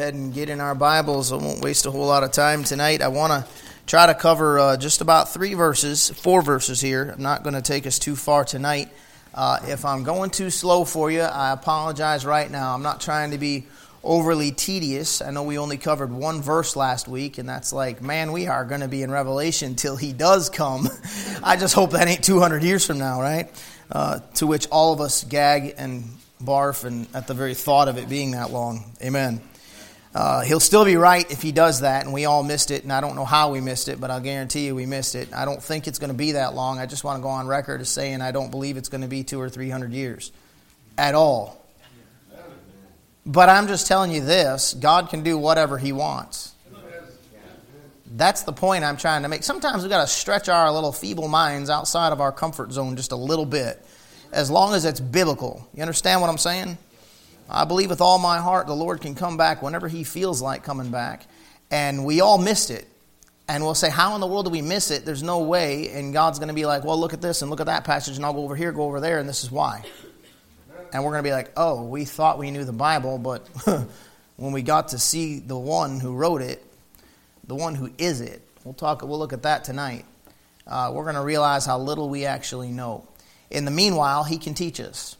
ahead and get in our Bibles. I won't waste a whole lot of time tonight. I want to try to cover uh, just about three verses, four verses here. I'm not going to take us too far tonight. Uh, if I'm going too slow for you, I apologize right now. I'm not trying to be overly tedious. I know we only covered one verse last week, and that's like, man, we are going to be in Revelation till he does come. I just hope that ain't 200 years from now, right? Uh, to which all of us gag and barf and at the very thought of it being that long. Amen. Uh, he'll still be right if he does that, and we all missed it, and I don't know how we missed it, but I'll guarantee you we missed it. I don't think it's going to be that long. I just want to go on record as saying I don't believe it's going to be two or three hundred years at all. But I'm just telling you this God can do whatever he wants. That's the point I'm trying to make. Sometimes we've got to stretch our little feeble minds outside of our comfort zone just a little bit, as long as it's biblical. You understand what I'm saying? I believe with all my heart the Lord can come back whenever He feels like coming back. And we all missed it. And we'll say, How in the world do we miss it? There's no way. And God's going to be like, Well, look at this and look at that passage, and I'll go over here, go over there, and this is why. And we're going to be like, Oh, we thought we knew the Bible, but when we got to see the one who wrote it, the one who is it, we'll talk, we'll look at that tonight. Uh, we're going to realize how little we actually know. In the meanwhile, He can teach us.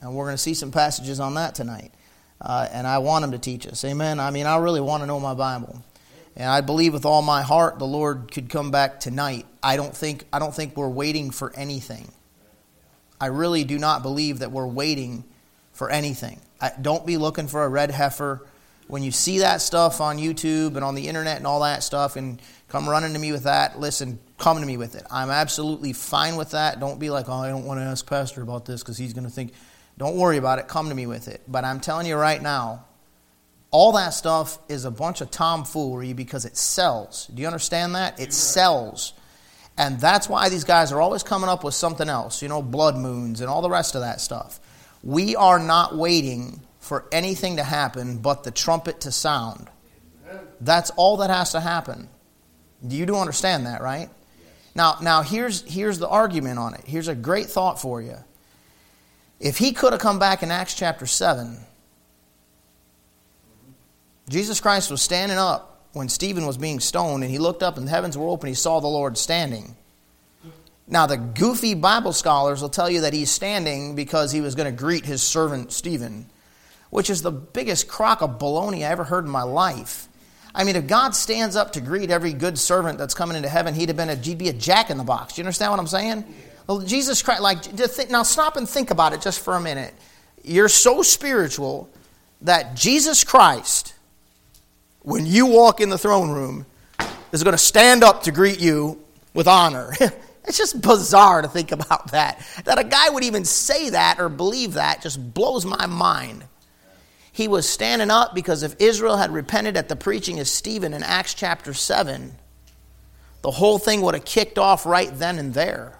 And we're going to see some passages on that tonight. Uh, and I want him to teach us. Amen. I mean, I really want to know my Bible. And I believe with all my heart the Lord could come back tonight. I don't think I don't think we're waiting for anything. I really do not believe that we're waiting for anything. I, don't be looking for a red heifer. When you see that stuff on YouTube and on the internet and all that stuff, and come running to me with that, listen, come to me with it. I'm absolutely fine with that. Don't be like, oh, I don't want to ask Pastor about this because he's going to think don't worry about it. Come to me with it. But I'm telling you right now, all that stuff is a bunch of tomfoolery because it sells. Do you understand that? It sells. And that's why these guys are always coming up with something else, you know, blood moons and all the rest of that stuff. We are not waiting for anything to happen but the trumpet to sound. That's all that has to happen. You do understand that, right? Now, now here's, here's the argument on it. Here's a great thought for you. If he could have come back in Acts chapter 7, Jesus Christ was standing up when Stephen was being stoned, and he looked up and the heavens were open. He saw the Lord standing. Now, the goofy Bible scholars will tell you that he's standing because he was going to greet his servant Stephen, which is the biggest crock of baloney I ever heard in my life. I mean, if God stands up to greet every good servant that's coming into heaven, he'd have been a, he'd be a jack in the box. Do you understand what I'm saying? Well, Jesus Christ, like, now stop and think about it just for a minute. You're so spiritual that Jesus Christ, when you walk in the throne room, is going to stand up to greet you with honor. it's just bizarre to think about that. That a guy would even say that or believe that just blows my mind. He was standing up because if Israel had repented at the preaching of Stephen in Acts chapter 7, the whole thing would have kicked off right then and there.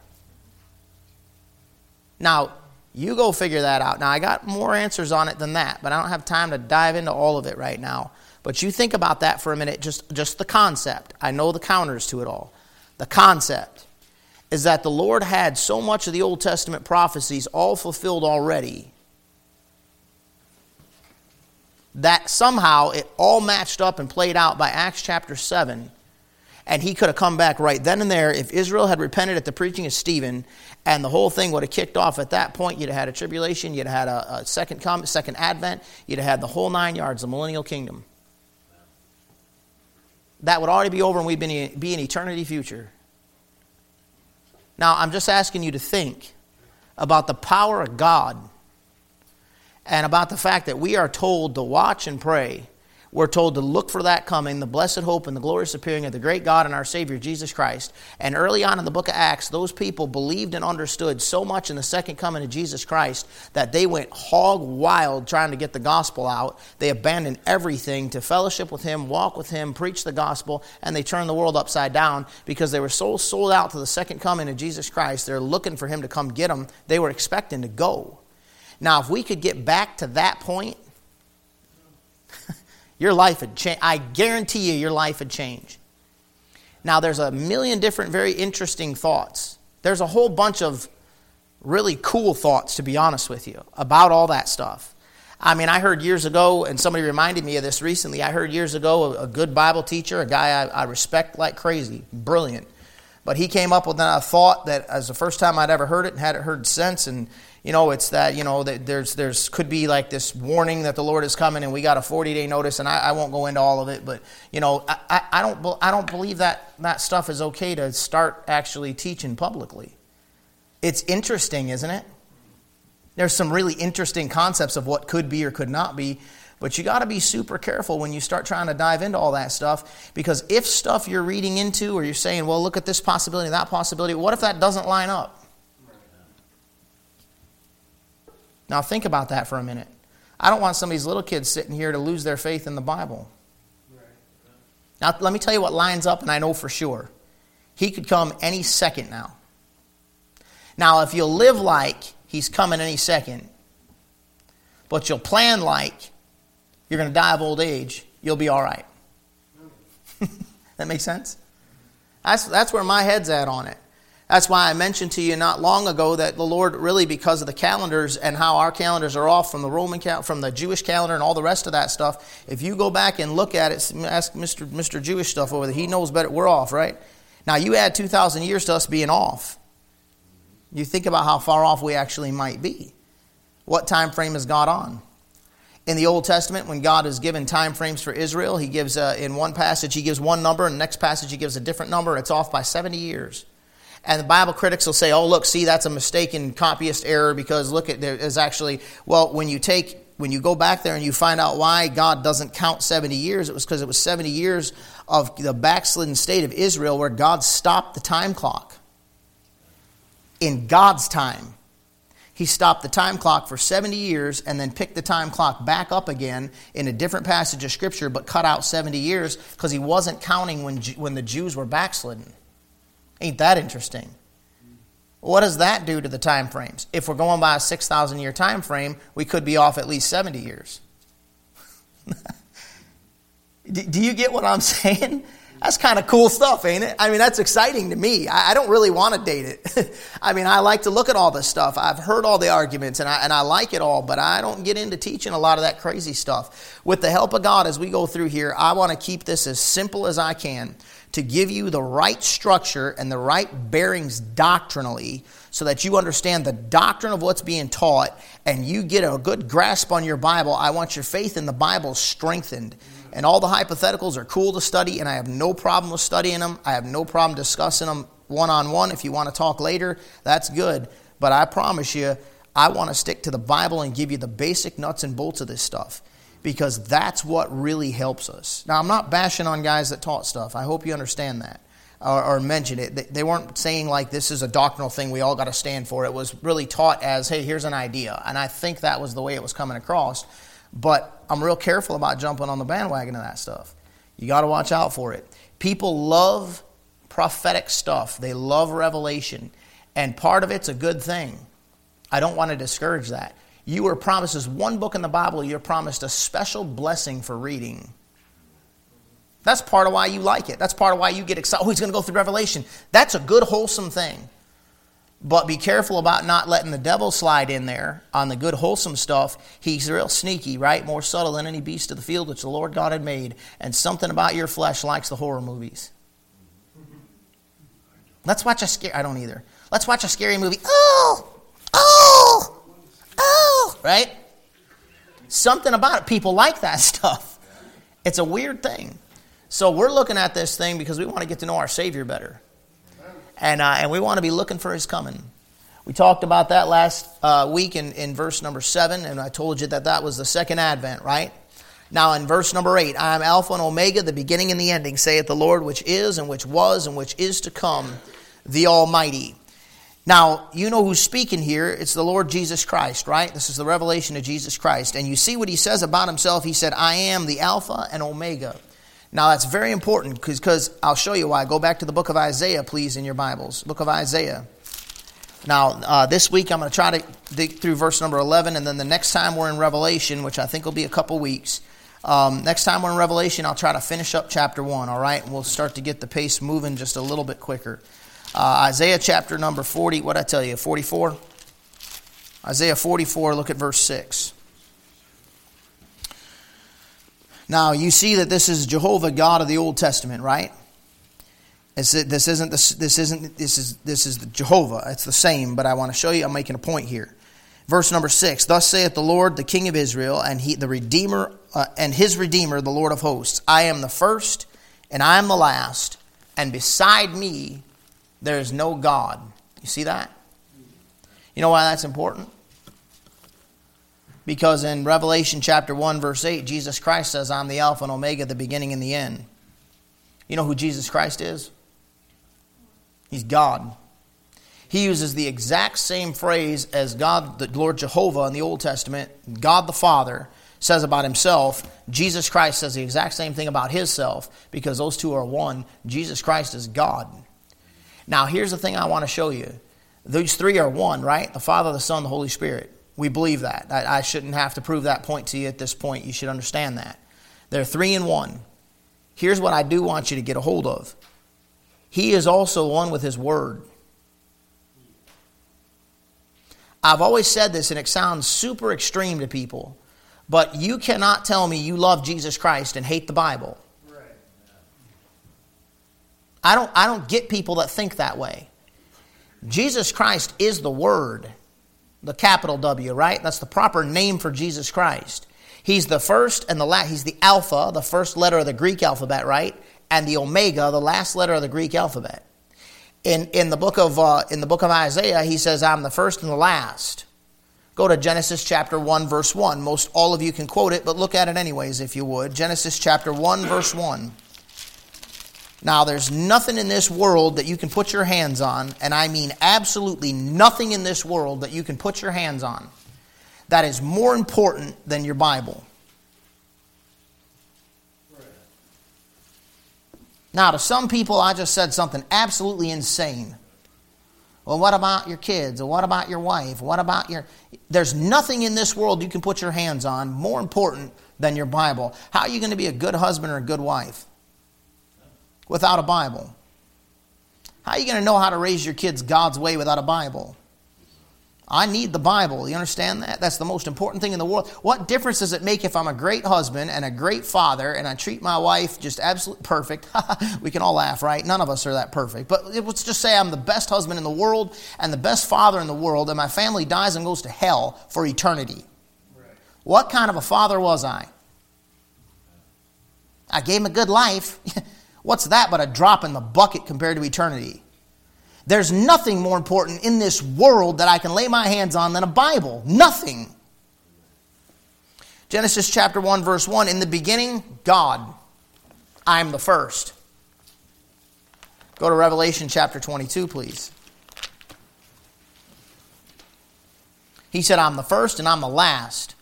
Now, you go figure that out. Now, I got more answers on it than that, but I don't have time to dive into all of it right now. But you think about that for a minute, just, just the concept. I know the counters to it all. The concept is that the Lord had so much of the Old Testament prophecies all fulfilled already that somehow it all matched up and played out by Acts chapter 7 and he could have come back right then and there if Israel had repented at the preaching of Stephen, and the whole thing would have kicked off at that point. You'd have had a tribulation, you'd have had a, a second second advent, you'd have had the whole nine yards, the millennial kingdom. That would already be over, and we'd be in eternity future. Now, I'm just asking you to think about the power of God and about the fact that we are told to watch and pray we're told to look for that coming, the blessed hope and the glorious appearing of the great God and our Savior, Jesus Christ. And early on in the book of Acts, those people believed and understood so much in the second coming of Jesus Christ that they went hog wild trying to get the gospel out. They abandoned everything to fellowship with Him, walk with Him, preach the gospel, and they turned the world upside down because they were so sold out to the second coming of Jesus Christ. They're looking for Him to come get them. They were expecting to go. Now, if we could get back to that point, your life would change. I guarantee you, your life would change. Now, there's a million different, very interesting thoughts. There's a whole bunch of really cool thoughts, to be honest with you, about all that stuff. I mean, I heard years ago, and somebody reminded me of this recently. I heard years ago a, a good Bible teacher, a guy I, I, respect like crazy, brilliant. But he came up with a thought that, as the first time I'd ever heard it, and had it heard since. And you know, it's that you know that there's there's could be like this warning that the Lord is coming, and we got a 40 day notice. And I, I won't go into all of it, but you know, I, I, I don't I don't believe that that stuff is okay to start actually teaching publicly. It's interesting, isn't it? There's some really interesting concepts of what could be or could not be, but you got to be super careful when you start trying to dive into all that stuff because if stuff you're reading into or you're saying, well, look at this possibility, that possibility, what if that doesn't line up? Now, think about that for a minute. I don't want some of these little kids sitting here to lose their faith in the Bible. Now, let me tell you what lines up, and I know for sure. He could come any second now. Now, if you'll live like he's coming any second, but you'll plan like you're going to die of old age, you'll be all right. that makes sense? That's, that's where my head's at on it. That's why I mentioned to you not long ago that the Lord really, because of the calendars and how our calendars are off from the Roman cal- from the Jewish calendar and all the rest of that stuff. If you go back and look at it, ask Mr. Mr. Jewish stuff over there. He knows better. We're off, right? Now you add two thousand years to us being off. You think about how far off we actually might be. What time frame is God on? In the Old Testament, when God is given time frames for Israel, He gives uh, in one passage He gives one number, and the next passage He gives a different number. It's off by seventy years. And the Bible critics will say, "Oh, look, see, that's a mistaken copyist error because look at there is actually well, when you take when you go back there and you find out why God doesn't count 70 years, it was because it was 70 years of the backslidden state of Israel where God stopped the time clock in God's time. He stopped the time clock for 70 years and then picked the time clock back up again in a different passage of Scripture, but cut out 70 years because he wasn't counting when, when the Jews were backslidden. Ain't that interesting? What does that do to the time frames? If we're going by a 6,000 year time frame, we could be off at least 70 years. do you get what I'm saying? That's kind of cool stuff, ain't it? I mean, that's exciting to me. I, don't really want to date it. I mean, I like to look at all this stuff. I've heard all the arguments and I, and I like it all, but I don't get into teaching a lot of that crazy stuff. With the help of God, as we go through here, I want to keep this as simple as I can to give you the right structure and the right bearings doctrinally so that you understand the doctrine of what's being taught and you get a good grasp on your Bible. I want your faith in the Bible strengthened. And all the hypotheticals are cool to study, and I have no problem with studying them. I have no problem discussing them one on one. If you want to talk later, that's good. But I promise you, I want to stick to the Bible and give you the basic nuts and bolts of this stuff because that's what really helps us. Now, I'm not bashing on guys that taught stuff. I hope you understand that or, or mention it. They weren't saying like this is a doctrinal thing we all got to stand for. It was really taught as, hey, here's an idea. And I think that was the way it was coming across. But I'm real careful about jumping on the bandwagon of that stuff. You got to watch out for it. People love prophetic stuff, they love revelation. And part of it's a good thing. I don't want to discourage that. You were promised as one book in the Bible, you're promised a special blessing for reading. That's part of why you like it. That's part of why you get excited. Oh, he's going to go through Revelation. That's a good, wholesome thing. But be careful about not letting the devil slide in there on the good, wholesome stuff. He's real sneaky, right? More subtle than any beast of the field which the Lord God had made. And something about your flesh likes the horror movies. Let's watch a scary. I don't either. Let's watch a scary movie. Oh, oh, oh, right? Something about it. People like that stuff. It's a weird thing. So we're looking at this thing because we want to get to know our Savior better and, uh, and we want to be looking for his coming. We talked about that last uh, week in, in verse number 7, and I told you that that was the second advent, right? Now, in verse number 8, I am Alpha and Omega, the beginning and the ending, saith the Lord, which is, and which was, and which is to come, the Almighty. Now, you know who's speaking here. It's the Lord Jesus Christ, right? This is the revelation of Jesus Christ. And you see what he says about himself. He said, I am the Alpha and Omega. Now, that's very important because I'll show you why. Go back to the book of Isaiah, please, in your Bibles. Book of Isaiah. Now, uh, this week I'm going to try to dig through verse number 11, and then the next time we're in Revelation, which I think will be a couple weeks, um, next time we're in Revelation, I'll try to finish up chapter 1, all right? And we'll start to get the pace moving just a little bit quicker. Uh, Isaiah chapter number 40, what I tell you, 44? Isaiah 44, look at verse 6. Now, you see that this is Jehovah God of the Old Testament, right? It's, this isn't this, this isn't this is this is Jehovah. It's the same, but I want to show you. I'm making a point here. Verse number six: Thus saith the Lord, the King of Israel, and he, the Redeemer, uh, and his Redeemer, the Lord of hosts. I am the first, and I am the last, and beside me there is no God. You see that? You know why that's important? Because in Revelation chapter 1, verse 8, Jesus Christ says, I'm the Alpha and Omega, the beginning and the end. You know who Jesus Christ is? He's God. He uses the exact same phrase as God, the Lord Jehovah in the Old Testament, God the Father says about himself. Jesus Christ says the exact same thing about himself because those two are one. Jesus Christ is God. Now, here's the thing I want to show you. These three are one, right? The Father, the Son, the Holy Spirit. We believe that. I, I shouldn't have to prove that point to you at this point. You should understand that. They're three in one. Here's what I do want you to get a hold of He is also one with His Word. I've always said this, and it sounds super extreme to people, but you cannot tell me you love Jesus Christ and hate the Bible. I don't, I don't get people that think that way. Jesus Christ is the Word the capital W, right? That's the proper name for Jesus Christ. He's the first and the last. He's the Alpha, the first letter of the Greek alphabet, right? And the Omega, the last letter of the Greek alphabet. In, in, the book of, uh, in the book of Isaiah, he says, I'm the first and the last. Go to Genesis chapter 1, verse 1. Most all of you can quote it, but look at it anyways, if you would. Genesis chapter 1, verse 1. Now, there's nothing in this world that you can put your hands on, and I mean absolutely nothing in this world that you can put your hands on that is more important than your Bible. Now, to some people, I just said something absolutely insane. Well, what about your kids? What about your wife? What about your. There's nothing in this world you can put your hands on more important than your Bible. How are you going to be a good husband or a good wife? Without a Bible? How are you going to know how to raise your kids God's way without a Bible? I need the Bible. You understand that? That's the most important thing in the world. What difference does it make if I'm a great husband and a great father and I treat my wife just absolutely perfect? we can all laugh, right? None of us are that perfect. But let's just say I'm the best husband in the world and the best father in the world, and my family dies and goes to hell for eternity. Right. What kind of a father was I? I gave him a good life. What's that but a drop in the bucket compared to eternity? There's nothing more important in this world that I can lay my hands on than a Bible. Nothing. Genesis chapter 1, verse 1 In the beginning, God. I am the first. Go to Revelation chapter 22, please. He said, I'm the first and I'm the last.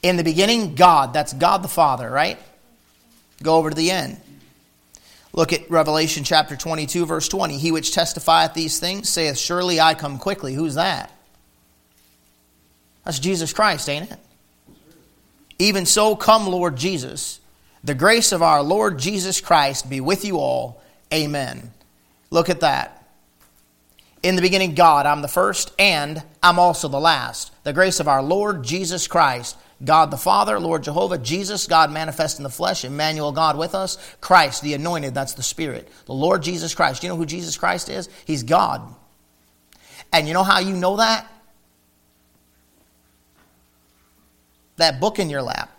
In the beginning, God. That's God the Father, right? Go over to the end. Look at Revelation chapter 22, verse 20. He which testifieth these things saith, Surely I come quickly. Who's that? That's Jesus Christ, ain't it? Even so, come, Lord Jesus. The grace of our Lord Jesus Christ be with you all. Amen. Look at that. In the beginning, God, I'm the first, and I'm also the last. The grace of our Lord Jesus Christ God the Father, Lord Jehovah, Jesus, God manifest in the flesh, Emmanuel, God with us, Christ, the anointed, that's the Spirit. The Lord Jesus Christ. You know who Jesus Christ is? He's God. And you know how you know that? That book in your lap.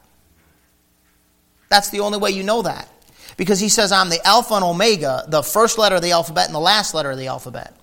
That's the only way you know that. Because he says, I'm the Alpha and Omega, the first letter of the alphabet and the last letter of the alphabet.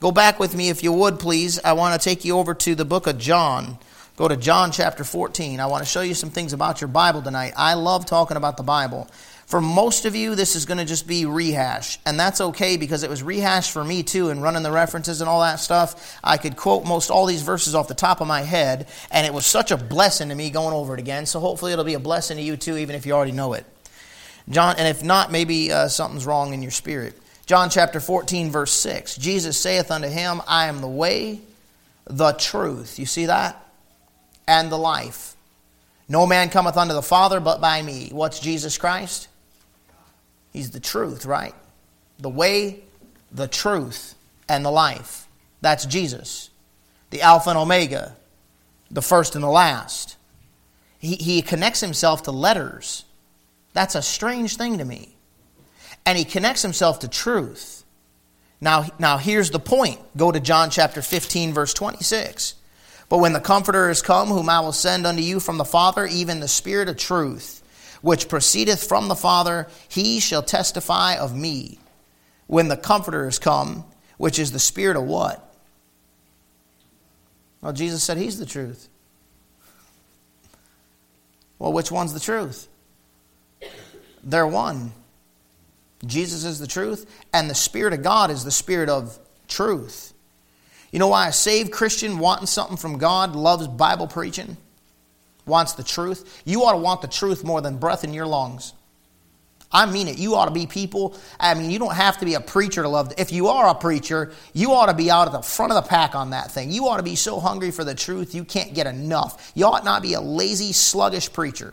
Go back with me, if you would, please. I want to take you over to the book of John. Go to John chapter 14. I want to show you some things about your Bible tonight. I love talking about the Bible. For most of you, this is going to just be rehash. And that's okay because it was rehash for me too, and running the references and all that stuff. I could quote most all these verses off the top of my head, and it was such a blessing to me going over it again. So hopefully it'll be a blessing to you too, even if you already know it. John, and if not, maybe uh, something's wrong in your spirit. John chapter 14, verse 6. Jesus saith unto him, I am the way, the truth. You see that? And the life. No man cometh unto the Father but by me. What's Jesus Christ? He's the truth, right? The way, the truth, and the life. That's Jesus. The Alpha and Omega, the first and the last. He, he connects himself to letters. That's a strange thing to me. And he connects himself to truth. Now, now here's the point. Go to John chapter 15, verse 26. But when the Comforter is come, whom I will send unto you from the Father, even the Spirit of truth, which proceedeth from the Father, he shall testify of me. When the Comforter is come, which is the Spirit of what? Well, Jesus said he's the truth. Well, which one's the truth? They're one. Jesus is the truth, and the Spirit of God is the Spirit of truth. You know why a saved Christian wanting something from God loves Bible preaching? Wants the truth? You ought to want the truth more than breath in your lungs. I mean it. You ought to be people. I mean, you don't have to be a preacher to love. If you are a preacher, you ought to be out at the front of the pack on that thing. You ought to be so hungry for the truth you can't get enough. You ought not be a lazy, sluggish preacher.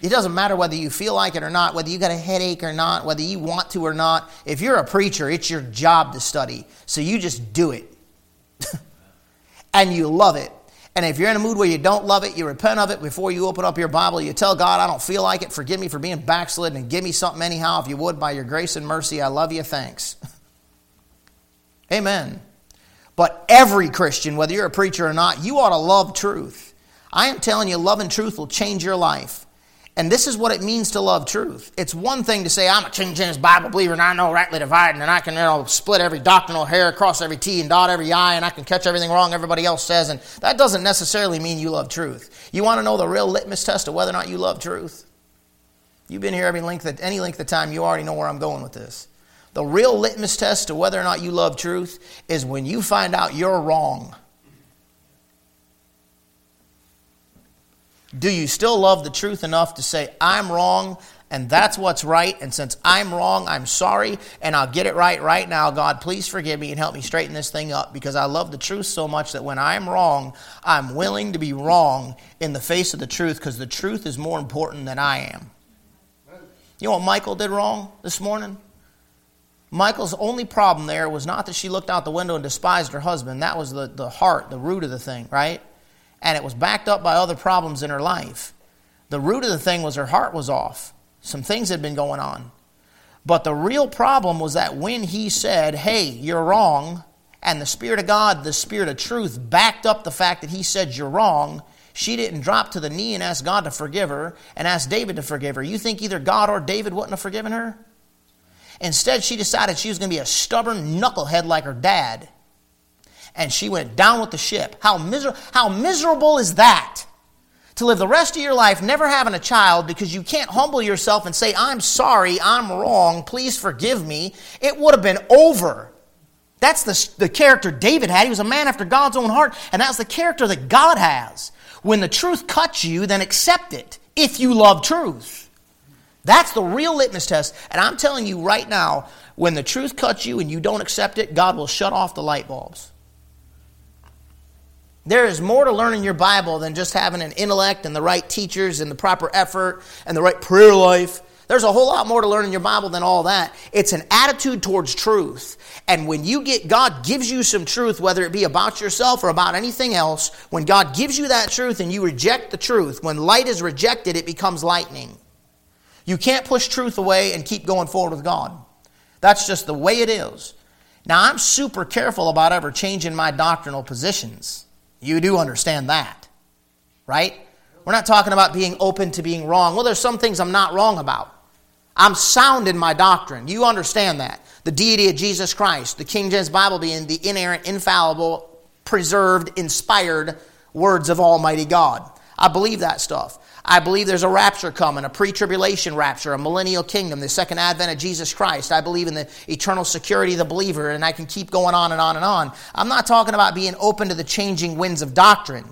It doesn't matter whether you feel like it or not, whether you got a headache or not, whether you want to or not. If you're a preacher, it's your job to study. So you just do it. and you love it. And if you're in a mood where you don't love it, you repent of it before you open up your Bible. You tell God, I don't feel like it. Forgive me for being backslidden and give me something anyhow. If you would, by your grace and mercy, I love you. Thanks. Amen. But every Christian, whether you're a preacher or not, you ought to love truth. I am telling you, love and truth will change your life. And this is what it means to love truth. It's one thing to say, I'm a King James Bible believer and I know rightly dividing and I can you know, split every doctrinal hair, cross every T and dot every I and I can catch everything wrong everybody else says. And that doesn't necessarily mean you love truth. You want to know the real litmus test of whether or not you love truth? You've been here every length of, any length of time, you already know where I'm going with this. The real litmus test to whether or not you love truth is when you find out you're wrong. Do you still love the truth enough to say, I'm wrong and that's what's right? And since I'm wrong, I'm sorry and I'll get it right right now. God, please forgive me and help me straighten this thing up because I love the truth so much that when I'm wrong, I'm willing to be wrong in the face of the truth because the truth is more important than I am. You know what Michal did wrong this morning? Michal's only problem there was not that she looked out the window and despised her husband. That was the, the heart, the root of the thing, right? And it was backed up by other problems in her life. The root of the thing was her heart was off. Some things had been going on. But the real problem was that when he said, Hey, you're wrong, and the Spirit of God, the Spirit of truth, backed up the fact that he said you're wrong, she didn't drop to the knee and ask God to forgive her and ask David to forgive her. You think either God or David wouldn't have forgiven her? Instead, she decided she was going to be a stubborn knucklehead like her dad and she went down with the ship. How, miser- how miserable is that? To live the rest of your life never having a child because you can't humble yourself and say, I'm sorry, I'm wrong, please forgive me. It would have been over. That's the, the character David had. He was a man after God's own heart, and that's the character that God has. When the truth cuts you, then accept it if you love truth. That's the real litmus test. And I'm telling you right now, when the truth cuts you and you don't accept it, God will shut off the light bulbs. There is more to learning your Bible than just having an intellect and the right teachers and the proper effort and the right prayer life. There's a whole lot more to learn in your Bible than all that. It's an attitude towards truth. And when you get, God gives you some truth, whether it be about yourself or about anything else, when God gives you that truth and you reject the truth, when light is rejected, it becomes lightning. You can't push truth away and keep going forward with God. That's just the way it is. Now, I'm super careful about ever changing my doctrinal positions. You do understand that, right? We're not talking about being open to being wrong. Well, there's some things I'm not wrong about. I'm sound in my doctrine. You understand that. The deity of Jesus Christ, the King James Bible being the inerrant, infallible, preserved, inspired words of Almighty God. I believe that stuff. I believe there's a rapture coming, a pre tribulation rapture, a millennial kingdom, the second advent of Jesus Christ. I believe in the eternal security of the believer, and I can keep going on and on and on. I'm not talking about being open to the changing winds of doctrine.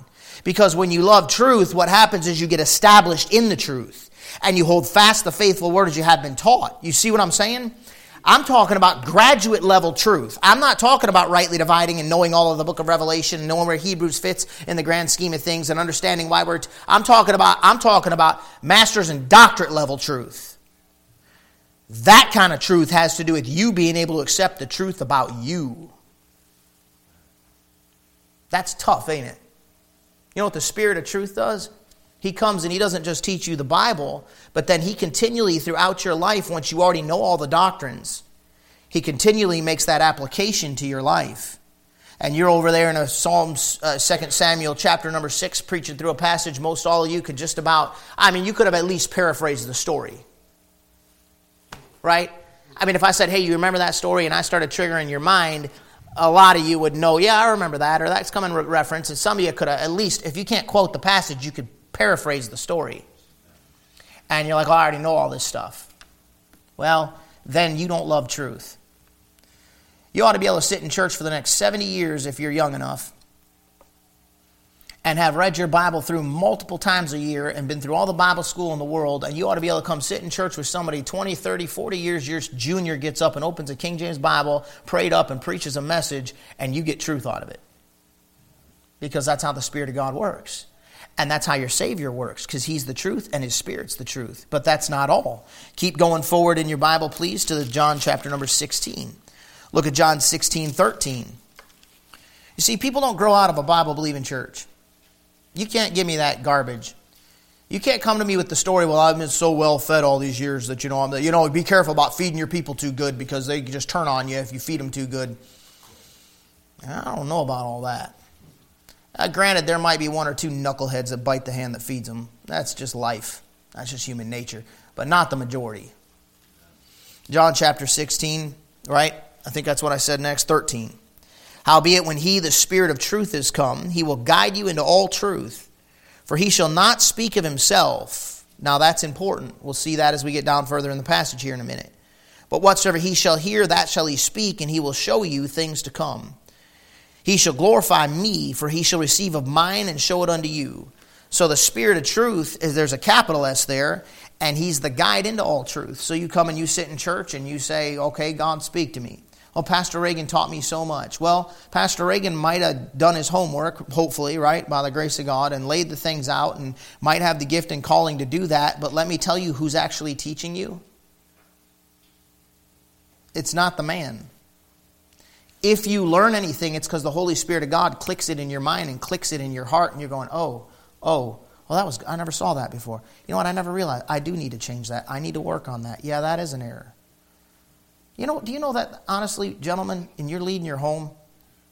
Because when you love truth, what happens is you get established in the truth and you hold fast the faithful word as you have been taught. You see what I'm saying? I'm talking about graduate level truth. I'm not talking about rightly dividing and knowing all of the book of Revelation knowing where Hebrews fits in the grand scheme of things and understanding why we're. T- I'm talking about. I'm talking about masters and doctorate level truth. That kind of truth has to do with you being able to accept the truth about you. That's tough, ain't it? You know what the spirit of truth does? He comes and he doesn't just teach you the Bible, but then he continually, throughout your life, once you already know all the doctrines, he continually makes that application to your life. And you're over there in a Psalm, uh, 2 Samuel chapter number 6, preaching through a passage most all of you could just about, I mean, you could have at least paraphrased the story. Right? I mean, if I said, hey, you remember that story, and I started triggering your mind, a lot of you would know, yeah, I remember that, or that's coming reference. And some of you could have, at least, if you can't quote the passage, you could paraphrase the story. And you're like, oh, I already know all this stuff. Well, then you don't love truth. You ought to be able to sit in church for the next 70 years if you're young enough and have read your Bible through multiple times a year and been through all the Bible school in the world, and you ought to be able to come sit in church with somebody 20, 30, 40 years your junior gets up and opens a King James Bible, prayed up, and preaches a message, and you get truth out of it. Because that's how the Spirit of God works. And that's how your Savior works, because He's the truth and His Spirit's the truth. But that's not all. Keep going forward in your Bible, please, to John chapter number 16. Look at John 16, 13. You see, people don't grow out of a Bible believing church. You can't give me that garbage. You can't come to me with the story, well, I've been so well fed all these years that, you know, I'm, you know, be careful about feeding your people too good because they just turn on you if you feed them too good. I don't know about all that. Uh, granted, there might be one or two knuckleheads that bite the hand that feeds them. That's just life. That's just human nature, but not the majority. John chapter 16, right? I think that's what I said next. 13. Howbeit, when he, the Spirit of truth, is come, he will guide you into all truth. For he shall not speak of himself. Now, that's important. We'll see that as we get down further in the passage here in a minute. But whatsoever he shall hear, that shall he speak, and he will show you things to come. He shall glorify me, for he shall receive of mine and show it unto you. So the Spirit of truth is there's a capital S there, and he's the guide into all truth. So you come and you sit in church and you say, Okay, God, speak to me. Well, Pastor Reagan taught me so much. Well, Pastor Reagan might have done his homework, hopefully, right, by the grace of God, and laid the things out and might have the gift and calling to do that. But let me tell you who's actually teaching you it's not the man. If you learn anything, it's because the Holy Spirit of God clicks it in your mind and clicks it in your heart, and you're going, oh, oh, well, that was, I never saw that before. You know what? I never realized. I do need to change that. I need to work on that. Yeah, that is an error. You know, do you know that, honestly, gentlemen, in your leading your home,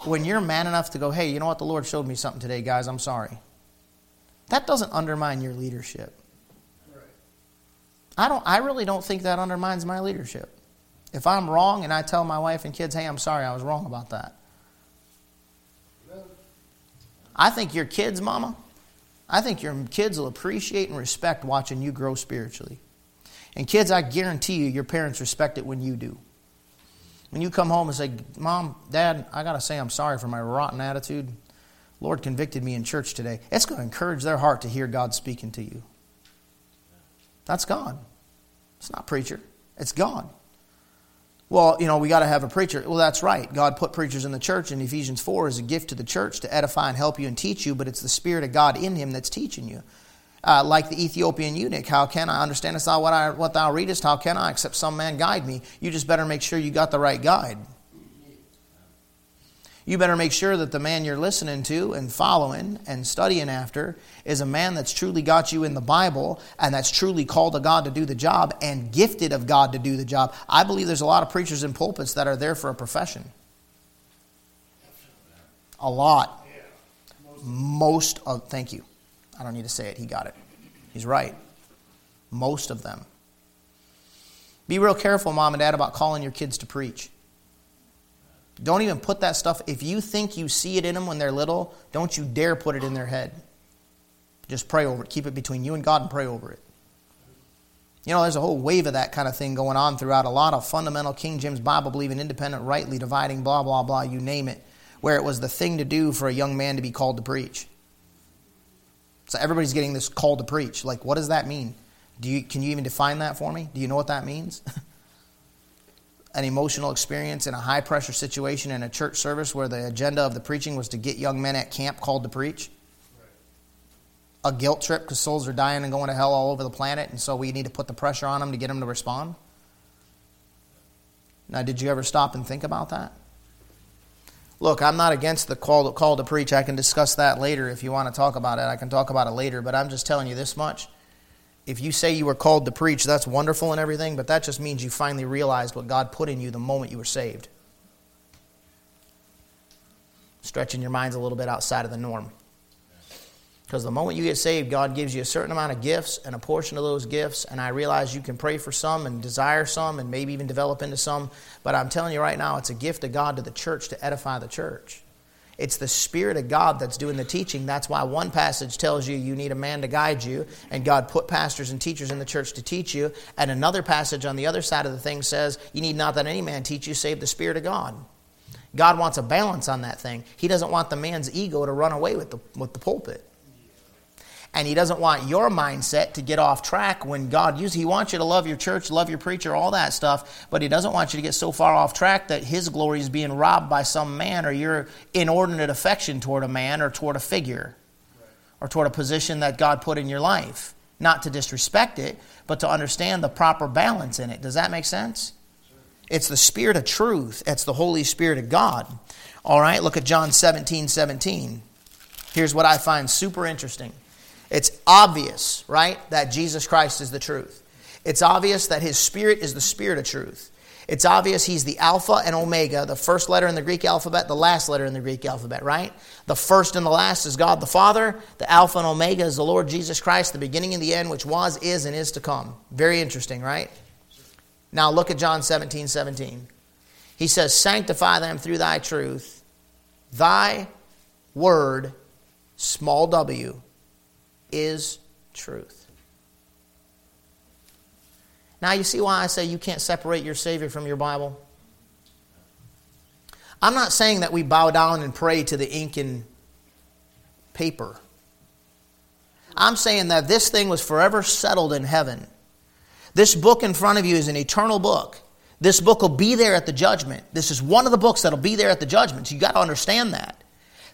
when you're man enough to go, hey, you know what? The Lord showed me something today, guys. I'm sorry. That doesn't undermine your leadership. I don't. I really don't think that undermines my leadership. If I'm wrong and I tell my wife and kids, hey, I'm sorry, I was wrong about that. I think your kids, mama, I think your kids will appreciate and respect watching you grow spiritually. And kids, I guarantee you, your parents respect it when you do. When you come home and say, Mom, Dad, I got to say I'm sorry for my rotten attitude. Lord convicted me in church today. It's going to encourage their heart to hear God speaking to you. That's gone. It's not preacher, it's God. Well, you know, we got to have a preacher. Well, that's right. God put preachers in the church and Ephesians 4 is a gift to the church to edify and help you and teach you, but it's the Spirit of God in him that's teaching you. Uh, like the Ethiopian eunuch, how can I understand what, I, what thou readest? How can I, except some man guide me? You just better make sure you got the right guide you better make sure that the man you're listening to and following and studying after is a man that's truly got you in the Bible and that's truly called of God to do the job and gifted of God to do the job. I believe there's a lot of preachers in pulpits that are there for a profession. A lot. Most of, thank you. I don't need to say it. He got it. He's right. Most of them. Be real careful, mom and dad, about calling your kids to preach. Don't even put that stuff. If you think you see it in them when they're little, don't you dare put it in their head. Just pray over it. Keep it between you and God and pray over it. You know, there's a whole wave of that kind of thing going on throughout a lot of fundamental King James Bible believing, independent, rightly dividing, blah, blah, blah, you name it, where it was the thing to do for a young man to be called to preach. So everybody's getting this call to preach. Like, what does that mean? Do you, can you even define that for me? Do you know what that means? an emotional experience in a high pressure situation in a church service where the agenda of the preaching was to get young men at camp called to preach. A guilt trip because souls are dying and going to hell all over the planet, and so we need to put the pressure on them to get them to respond. Now, did you ever stop and think about that? Look, I'm not against the call to, call to preach. I can discuss that later if you want to talk about it. I can talk about it later, but I'm just telling you this much. If you say you were called to preach, that's wonderful and everything, but that just means you finally realized what God put in you the moment you were saved. Stretching your minds a little bit outside of the norm. Because the moment you get saved, God gives you a certain amount of gifts and a portion of those gifts. And I realize you can pray for some and desire some and maybe even develop into some. But I'm telling you right now, it's a gift of God to the church to edify the church. It's the Spirit of God that's doing the teaching. That's why one passage tells you you need a man to guide you, and God put pastors and teachers in the church to teach you. And another passage on the other side of the thing says you need not that any man teach you, save the Spirit of God. God wants a balance on that thing. He doesn't want the man's ego to run away with the, with the pulpit. And he doesn't want your mindset to get off track when God uses. He wants you to love your church, love your preacher, all that stuff. But he doesn't want you to get so far off track that his glory is being robbed by some man or your inordinate affection toward a man or toward a figure or toward a position that God put in your life. Not to disrespect it, but to understand the proper balance in it. Does that make sense? It's the Spirit of truth. It's the Holy Spirit of God. All right, look at John 17 17. Here's what I find super interesting. It's obvious, right, that Jesus Christ is the truth. It's obvious that his spirit is the spirit of truth. It's obvious he's the Alpha and Omega, the first letter in the Greek alphabet, the last letter in the Greek alphabet, right? The first and the last is God the Father. The Alpha and Omega is the Lord Jesus Christ, the beginning and the end, which was, is, and is to come. Very interesting, right? Now look at John 17 17. He says, Sanctify them through thy truth. Thy word, small w, is truth. Now, you see why I say you can't separate your Savior from your Bible? I'm not saying that we bow down and pray to the ink and paper. I'm saying that this thing was forever settled in heaven. This book in front of you is an eternal book. This book will be there at the judgment. This is one of the books that'll be there at the judgment. So you got to understand that.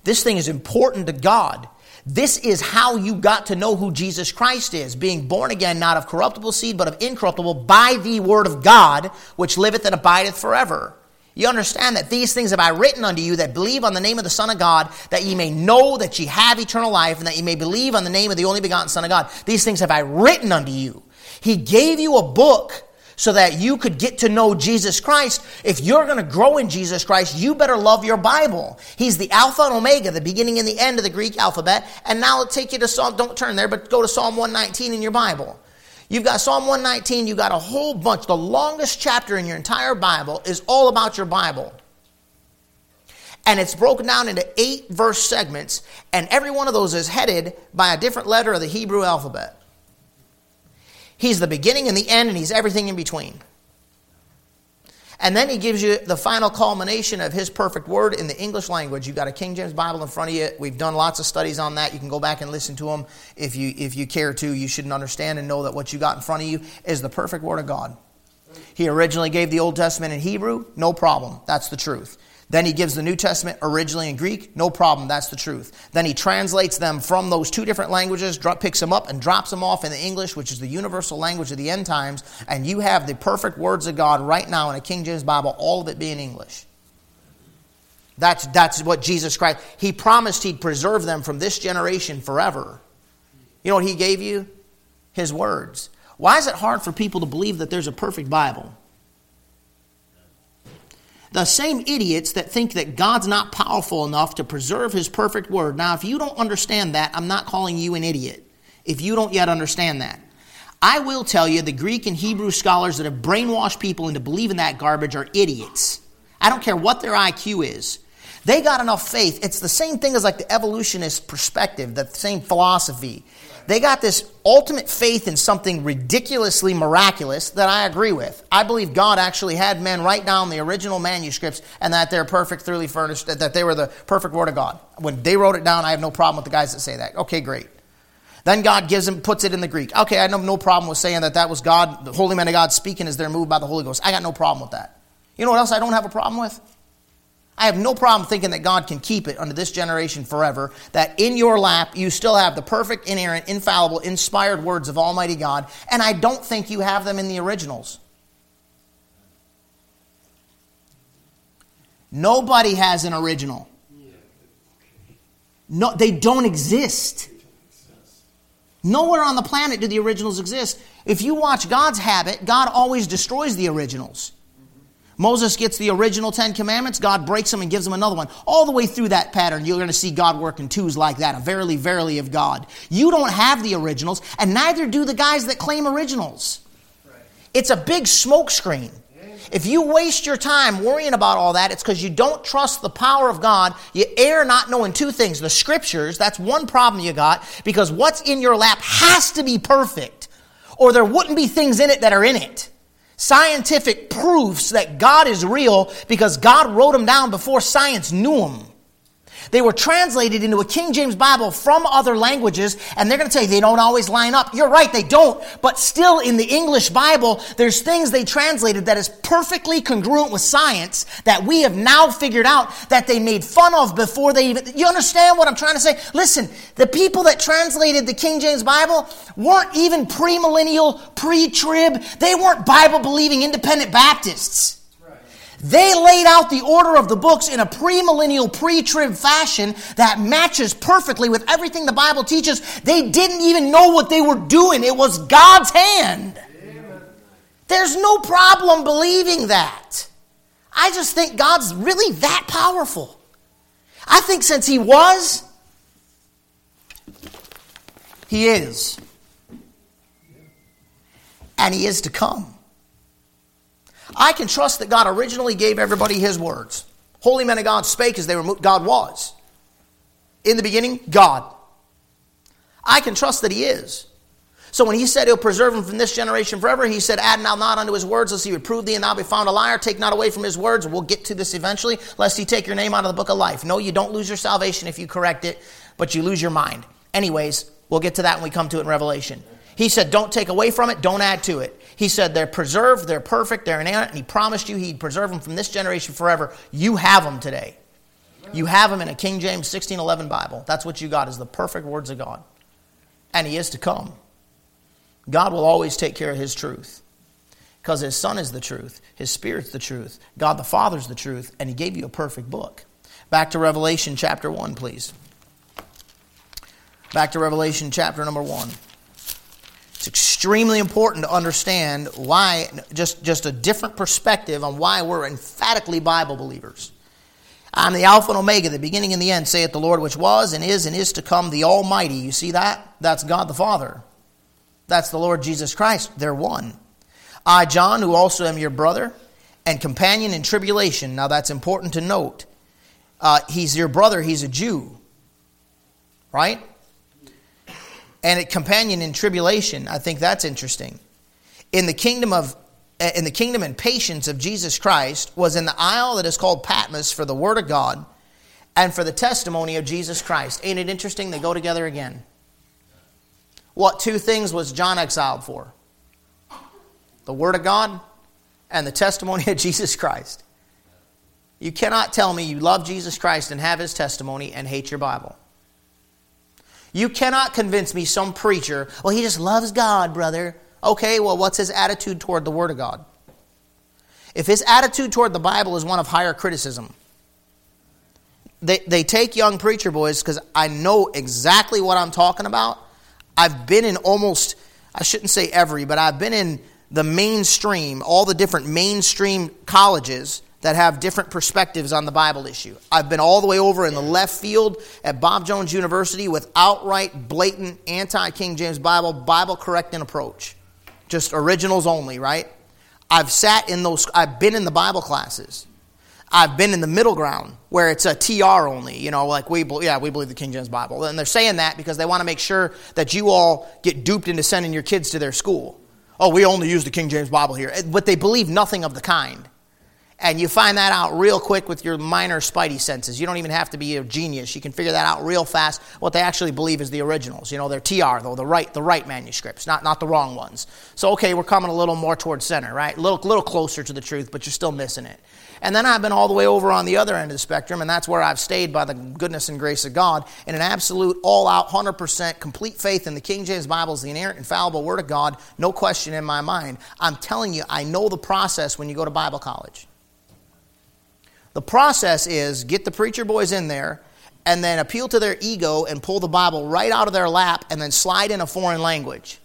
This thing is important to God. This is how you got to know who Jesus Christ is, being born again, not of corruptible seed, but of incorruptible, by the word of God, which liveth and abideth forever. You understand that these things have I written unto you that believe on the name of the Son of God, that ye may know that ye have eternal life, and that ye may believe on the name of the only begotten Son of God. These things have I written unto you. He gave you a book so that you could get to know Jesus Christ. If you're going to grow in Jesus Christ, you better love your Bible. He's the Alpha and Omega, the beginning and the end of the Greek alphabet. And now I'll take you to Psalm, don't turn there, but go to Psalm 119 in your Bible. You've got Psalm 119, you've got a whole bunch. The longest chapter in your entire Bible is all about your Bible. And it's broken down into eight verse segments, and every one of those is headed by a different letter of the Hebrew alphabet. He's the beginning and the end, and He's everything in between. And then he gives you the final culmination of his perfect word in the English language. You've got a King James Bible in front of you. We've done lots of studies on that. You can go back and listen to them if you, if you care to. You should understand and know that what you got in front of you is the perfect word of God. He originally gave the Old Testament in Hebrew, no problem. That's the truth. Then he gives the New Testament originally in Greek. No problem. That's the truth. Then he translates them from those two different languages, picks them up, and drops them off in the English, which is the universal language of the end times. And you have the perfect words of God right now in a King James Bible, all of it being English. That's, that's what Jesus Christ, he promised he'd preserve them from this generation forever. You know what he gave you? His words. Why is it hard for people to believe that there's a perfect Bible? The same idiots that think that God's not powerful enough to preserve his perfect word. Now, if you don't understand that, I'm not calling you an idiot. If you don't yet understand that, I will tell you the Greek and Hebrew scholars that have brainwashed people into believing that garbage are idiots. I don't care what their IQ is. They got enough faith. It's the same thing as like the evolutionist perspective, the same philosophy. They got this ultimate faith in something ridiculously miraculous that I agree with. I believe God actually had men write down the original manuscripts and that they're perfect, thoroughly furnished, that they were the perfect word of God. When they wrote it down, I have no problem with the guys that say that. Okay, great. Then God gives them, puts it in the Greek. Okay, I have no problem with saying that that was God, the holy man of God speaking as they're moved by the Holy Ghost. I got no problem with that. You know what else I don't have a problem with? I have no problem thinking that God can keep it under this generation forever, that in your lap you still have the perfect, inerrant, infallible, inspired words of Almighty God, and I don't think you have them in the originals. Nobody has an original. No, they don't exist. Nowhere on the planet do the originals exist. If you watch God's habit, God always destroys the originals. Moses gets the original Ten Commandments, God breaks them and gives them another one. All the way through that pattern, you're going to see God work in twos like that, a verily, verily of God. You don't have the originals, and neither do the guys that claim originals. It's a big smokescreen. If you waste your time worrying about all that, it's because you don't trust the power of God. You err not knowing two things the scriptures, that's one problem you got, because what's in your lap has to be perfect, or there wouldn't be things in it that are in it scientific proofs that God is real because God wrote them down before science knew them. They were translated into a King James Bible from other languages, and they're going to tell you they don't always line up. You're right, they don't. But still, in the English Bible, there's things they translated that is perfectly congruent with science that we have now figured out that they made fun of before they even. You understand what I'm trying to say? Listen, the people that translated the King James Bible weren't even premillennial, pre trib. They weren't Bible believing independent Baptists. They laid out the order of the books in a premillennial, pre-trib fashion that matches perfectly with everything the Bible teaches. They didn't even know what they were doing. It was God's hand. There's no problem believing that. I just think God's really that powerful. I think since He was, He is. And He is to come. I can trust that God originally gave everybody His words. Holy men of God spake as they were God was. In the beginning, God. I can trust that He is. So when He said He'll preserve him from this generation forever, He said, Add now not unto His words, lest He reprove thee and thou be found a liar. Take not away from His words. We'll get to this eventually, lest He take your name out of the book of life. No, you don't lose your salvation if you correct it, but you lose your mind. Anyways, we'll get to that when we come to it in Revelation. He said, Don't take away from it, don't add to it. He said, They're preserved, they're perfect, they're inerrant, and He promised you He'd preserve them from this generation forever. You have them today. You have them in a King James 1611 Bible. That's what you got, is the perfect words of God. And He is to come. God will always take care of His truth because His Son is the truth, His Spirit's the truth, God the Father's the truth, and He gave you a perfect book. Back to Revelation chapter 1, please. Back to Revelation chapter number 1. It's extremely important to understand why, just, just a different perspective on why we're emphatically Bible believers. I'm the Alpha and Omega, the beginning and the end, saith the Lord, which was and is and is to come, the Almighty. You see that? That's God the Father. That's the Lord Jesus Christ. They're one. I, John, who also am your brother and companion in tribulation. Now that's important to note. Uh, he's your brother, he's a Jew. Right? And a companion in tribulation. I think that's interesting. In the kingdom of eh, in the kingdom and patience of Jesus Christ was in the isle that is called Patmos for the word of God and for the testimony of Jesus Christ. Ain't it interesting? They go together again. What two things was John exiled for? The word of God and the testimony of Jesus Christ. You cannot tell me you love Jesus Christ and have his testimony and hate your Bible. You cannot convince me some preacher, well, he just loves God, brother. Okay, well, what's his attitude toward the Word of God? If his attitude toward the Bible is one of higher criticism, they, they take young preacher boys because I know exactly what I'm talking about. I've been in almost, I shouldn't say every, but I've been in the mainstream, all the different mainstream colleges that have different perspectives on the Bible issue. I've been all the way over in the left field at Bob Jones University with outright, blatant, anti King James Bible, Bible correcting approach. Just originals only, right? I've sat in those, I've been in the Bible classes. I've been in the middle ground where it's a TR only, you know, like we, yeah, we believe the King James Bible. And they're saying that because they want to make sure that you all get duped into sending your kids to their school. Oh, we only use the King James Bible here. But they believe nothing of the kind. And you find that out real quick with your minor spidey senses. You don't even have to be a genius. You can figure that out real fast. What they actually believe is the originals. You know, they're TR, though, the right, the right manuscripts, not, not the wrong ones. So, okay, we're coming a little more towards center, right? A little, little closer to the truth, but you're still missing it. And then I've been all the way over on the other end of the spectrum, and that's where I've stayed by the goodness and grace of God in an absolute, all out, 100% complete faith in the King James Bible is the inerrant, infallible Word of God, no question in my mind. I'm telling you, I know the process when you go to Bible college. The process is get the preacher boys in there and then appeal to their ego and pull the Bible right out of their lap and then slide in a foreign language.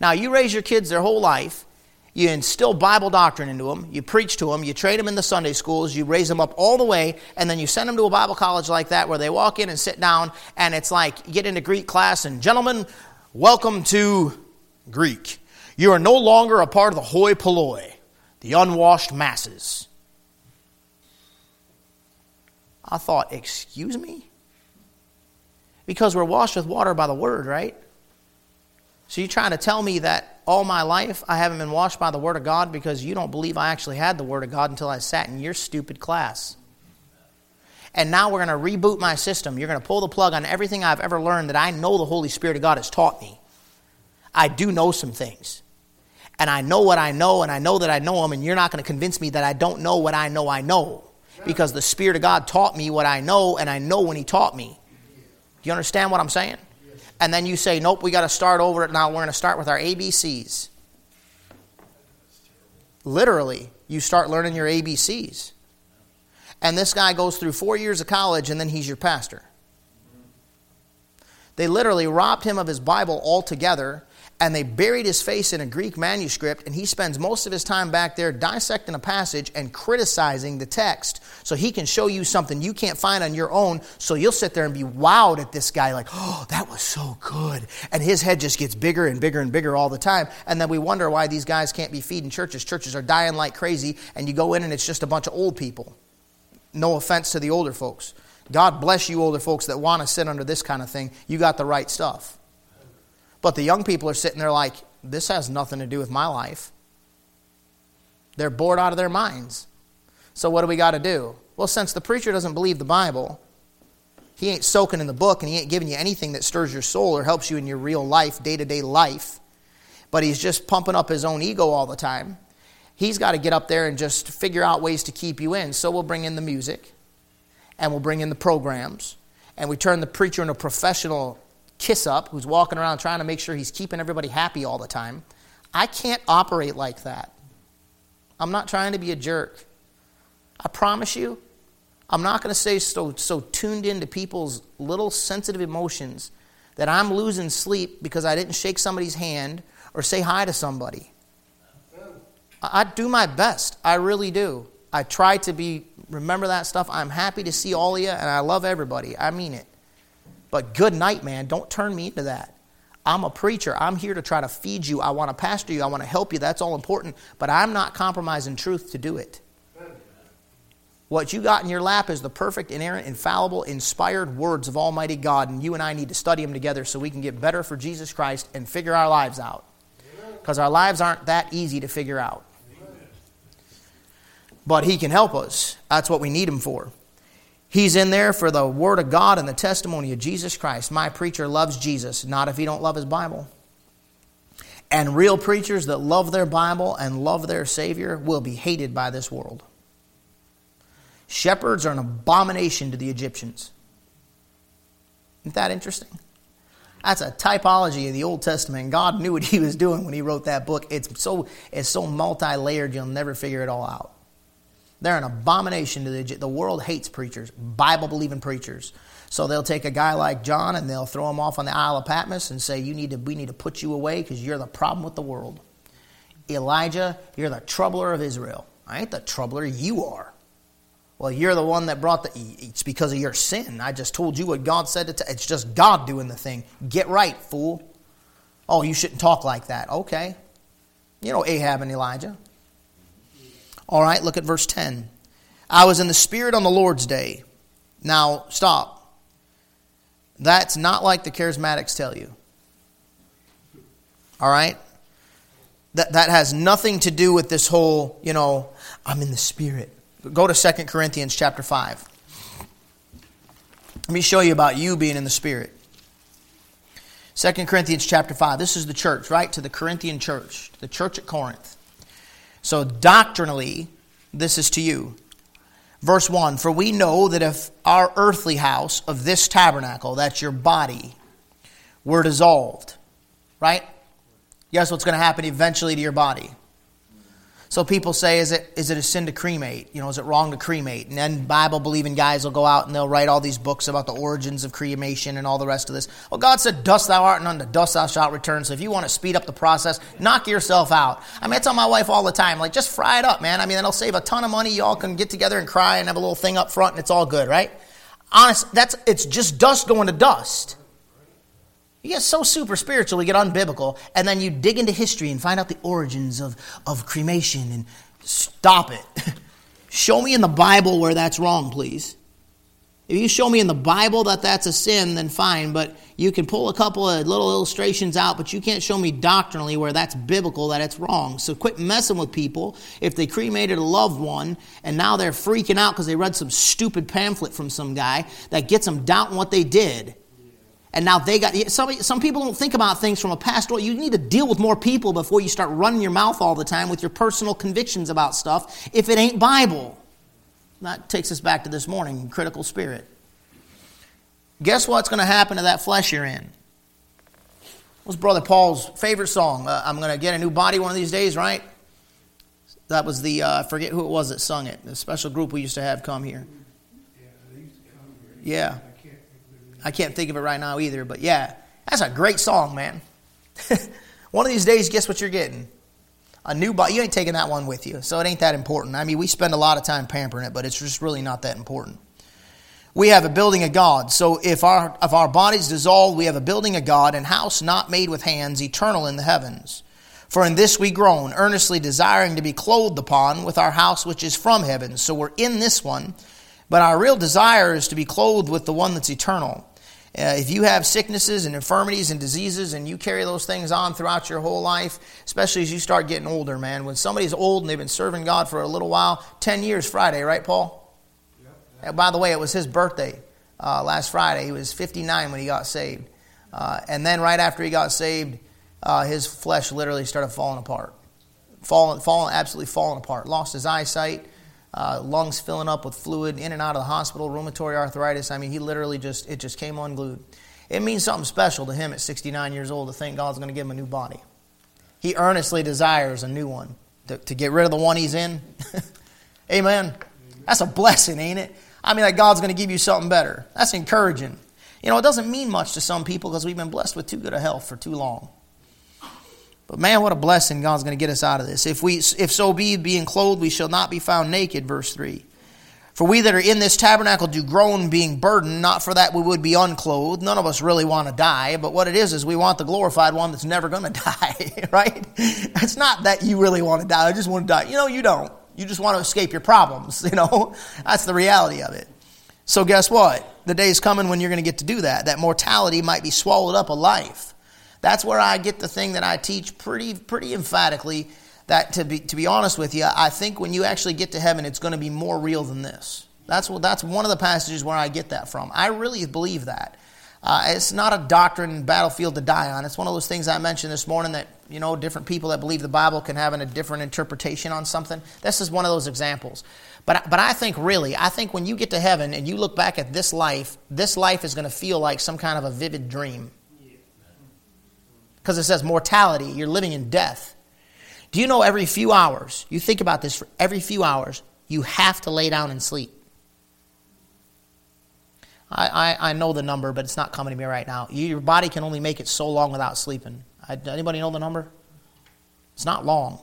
Now, you raise your kids their whole life, you instill Bible doctrine into them, you preach to them, you train them in the Sunday schools, you raise them up all the way, and then you send them to a Bible college like that where they walk in and sit down, and it's like get into Greek class, and gentlemen, welcome to Greek. You are no longer a part of the hoi polloi, the unwashed masses. I thought, excuse me? Because we're washed with water by the word, right? So you're trying to tell me that all my life I haven't been washed by the word of God because you don't believe I actually had the word of God until I sat in your stupid class. And now we're going to reboot my system. You're going to pull the plug on everything I've ever learned that I know the Holy Spirit of God has taught me. I do know some things. And I know what I know, and I know that I know them, and you're not going to convince me that I don't know what I know I know because the Spirit of God taught me what I know, and I know when He taught me. Do you understand what I'm saying? And then you say, nope, we got to start over it now. We're going to start with our ABCs. Literally, you start learning your ABCs. And this guy goes through four years of college, and then he's your pastor. They literally robbed him of his Bible altogether and they buried his face in a Greek manuscript, and he spends most of his time back there dissecting a passage and criticizing the text so he can show you something you can't find on your own. So you'll sit there and be wowed at this guy, like, oh, that was so good. And his head just gets bigger and bigger and bigger all the time. And then we wonder why these guys can't be feeding churches. Churches are dying like crazy, and you go in and it's just a bunch of old people. No offense to the older folks. God bless you, older folks that want to sit under this kind of thing. You got the right stuff. But the young people are sitting there like, this has nothing to do with my life. They're bored out of their minds. So what do we got to do? Well, since the preacher doesn't believe the Bible, he ain't soaking in the book and he ain't giving you anything that stirs your soul or helps you in your real life, day to day life, but he's just pumping up his own ego all the time. He's got to get up there and just figure out ways to keep you in. So we'll bring in the music and we'll bring in the programs and we turn the preacher into a professional kiss up who's walking around trying to make sure he's keeping everybody happy all the time. I can't operate like that. I'm not trying to be a jerk. I promise you, I'm not going to stay so, so tuned into people's little sensitive emotions that I'm losing sleep because I didn't shake somebody's hand or say hi to somebody. I, I do my best. I really do. I try to be, remember that stuff. I'm happy to see all of you, and I love everybody. I mean it. But good night, man. Don't turn me into that. I'm a preacher. I'm here to try to feed you. I want to pastor you. I want to help you. That's all important. But I'm not compromising truth to do it. What you got in your lap is the perfect, inerrant, infallible, inspired words of Almighty God, and you and I need to study them together so we can get better for Jesus Christ and figure our lives out. Because our lives aren't that easy to figure out. But He can help us. That's what we need Him for. He's in there for the Word of God and the testimony of Jesus Christ. My preacher loves Jesus, not if he don't love his Bible. And real preachers that love their Bible and love their Savior will be hated by this world. Shepherds are an abomination to the Egyptians. Isn't that interesting? That's a typology of the Old Testament. God knew what he was doing when he wrote that book. It's so, it's so multi layered, you'll never figure it all out. They're an abomination to the the world hates preachers, Bible believing preachers. So they'll take a guy like John and they'll throw him off on the Isle of Patmos and say, "You need to, we need to put you away because you're the problem with the world." Elijah, you're the troubler of Israel. I ain't the troubler, you are. Well, you're the one that brought the. It's because of your sin. I just told you what God said. To, it's just God doing the thing. Get right, fool. Oh, you shouldn't talk like that. Okay. You know Ahab and Elijah. All right, look at verse 10. I was in the Spirit on the Lord's day. Now, stop. That's not like the charismatics tell you. All right? That, that has nothing to do with this whole, you know, I'm in the Spirit. Go to 2 Corinthians chapter 5. Let me show you about you being in the Spirit. 2 Corinthians chapter 5. This is the church, right? To the Corinthian church, the church at Corinth. So, doctrinally, this is to you. Verse 1 For we know that if our earthly house of this tabernacle, that's your body, were dissolved, right? Guess what's going to happen eventually to your body? So people say, is it, is it a sin to cremate? You know, is it wrong to cremate? And then Bible believing guys will go out and they'll write all these books about the origins of cremation and all the rest of this. Well, God said, dust thou art and unto dust thou shalt return. So if you want to speed up the process, knock yourself out. I mean, I tell my wife all the time, like, just fry it up, man. I mean, that'll save a ton of money. Y'all can get together and cry and have a little thing up front and it's all good, right? Honest, that's, it's just dust going to dust. You get so super spiritual, you get unbiblical, and then you dig into history and find out the origins of, of cremation and stop it. show me in the Bible where that's wrong, please. If you show me in the Bible that that's a sin, then fine, but you can pull a couple of little illustrations out, but you can't show me doctrinally where that's biblical, that it's wrong. So quit messing with people if they cremated a loved one and now they're freaking out because they read some stupid pamphlet from some guy that gets them doubting what they did. And now they got some, some people don't think about things from a pastoral. You need to deal with more people before you start running your mouth all the time with your personal convictions about stuff if it ain't Bible. That takes us back to this morning critical spirit. Guess what's going to happen to that flesh you're in? What's Brother Paul's favorite song? Uh, I'm going to get a new body one of these days, right? That was the, uh, I forget who it was that sung it, the special group we used to have come here. Yeah. I can't think of it right now either, but yeah, that's a great song, man. one of these days, guess what you're getting? A new body. You ain't taking that one with you, so it ain't that important. I mean, we spend a lot of time pampering it, but it's just really not that important. We have a building of God. So if our if our bodies dissolve, we have a building of God, and house not made with hands, eternal in the heavens. For in this we groan, earnestly desiring to be clothed upon with our house which is from heaven. So we're in this one, but our real desire is to be clothed with the one that's eternal. Uh, if you have sicknesses and infirmities and diseases and you carry those things on throughout your whole life, especially as you start getting older, man, when somebody's old and they've been serving God for a little while, 10 years Friday, right, Paul? Yep. And by the way, it was his birthday uh, last Friday. He was 59 when he got saved. Uh, and then right after he got saved, uh, his flesh literally started falling apart. Falling, falling, absolutely falling apart. Lost his eyesight uh, lungs filling up with fluid, in and out of the hospital, rheumatoid arthritis. I mean, he literally just, it just came unglued. It means something special to him at 69 years old to think God's going to give him a new body. He earnestly desires a new one to, to get rid of the one he's in. Amen. That's a blessing, ain't it? I mean, that God's going to give you something better. That's encouraging. You know, it doesn't mean much to some people because we've been blessed with too good a health for too long. But man, what a blessing God's going to get us out of this. If we if so be being clothed, we shall not be found naked, verse 3. For we that are in this tabernacle do groan being burdened, not for that we would be unclothed. None of us really want to die, but what it is is we want the glorified one that's never going to die, right? It's not that you really want to die, I just want to die. You know, you don't. You just want to escape your problems, you know? That's the reality of it. So guess what? The day is coming when you're going to get to do that. That mortality might be swallowed up alive. That's where I get the thing that I teach pretty pretty emphatically that to be to be honest with you, I think when you actually get to heaven it's going to be more real than this. That's what that's one of the passages where I get that from. I really believe that. Uh, it's not a doctrine battlefield to die on. It's one of those things I mentioned this morning that you know different people that believe the Bible can have a different interpretation on something. This is one of those examples. But but I think really, I think when you get to heaven and you look back at this life, this life is going to feel like some kind of a vivid dream because it says mortality, you're living in death. Do you know every few hours, you think about this for every few hours, you have to lay down and sleep? I, I, I know the number, but it's not coming to me right now. Your body can only make it so long without sleeping. Anybody know the number? It's not long.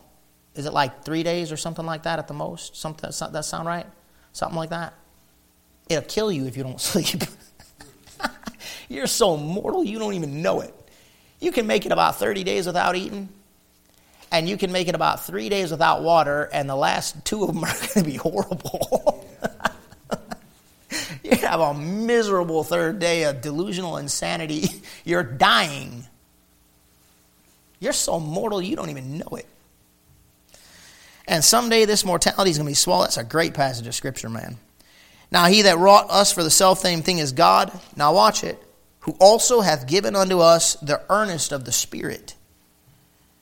Is it like three days or something like that at the most? Something that sound right? Something like that. It'll kill you if you don't sleep. You're so mortal you don't even know it. You can make it about 30 days without eating, and you can make it about three days without water, and the last two of them are going to be horrible. you have a miserable third day of delusional insanity. You're dying. You're so mortal you don't even know it. And someday this mortality is going to be swallowed. That's a great passage of Scripture, man. Now, he that wrought us for the self same thing is God. Now, watch it who also hath given unto us the earnest of the Spirit.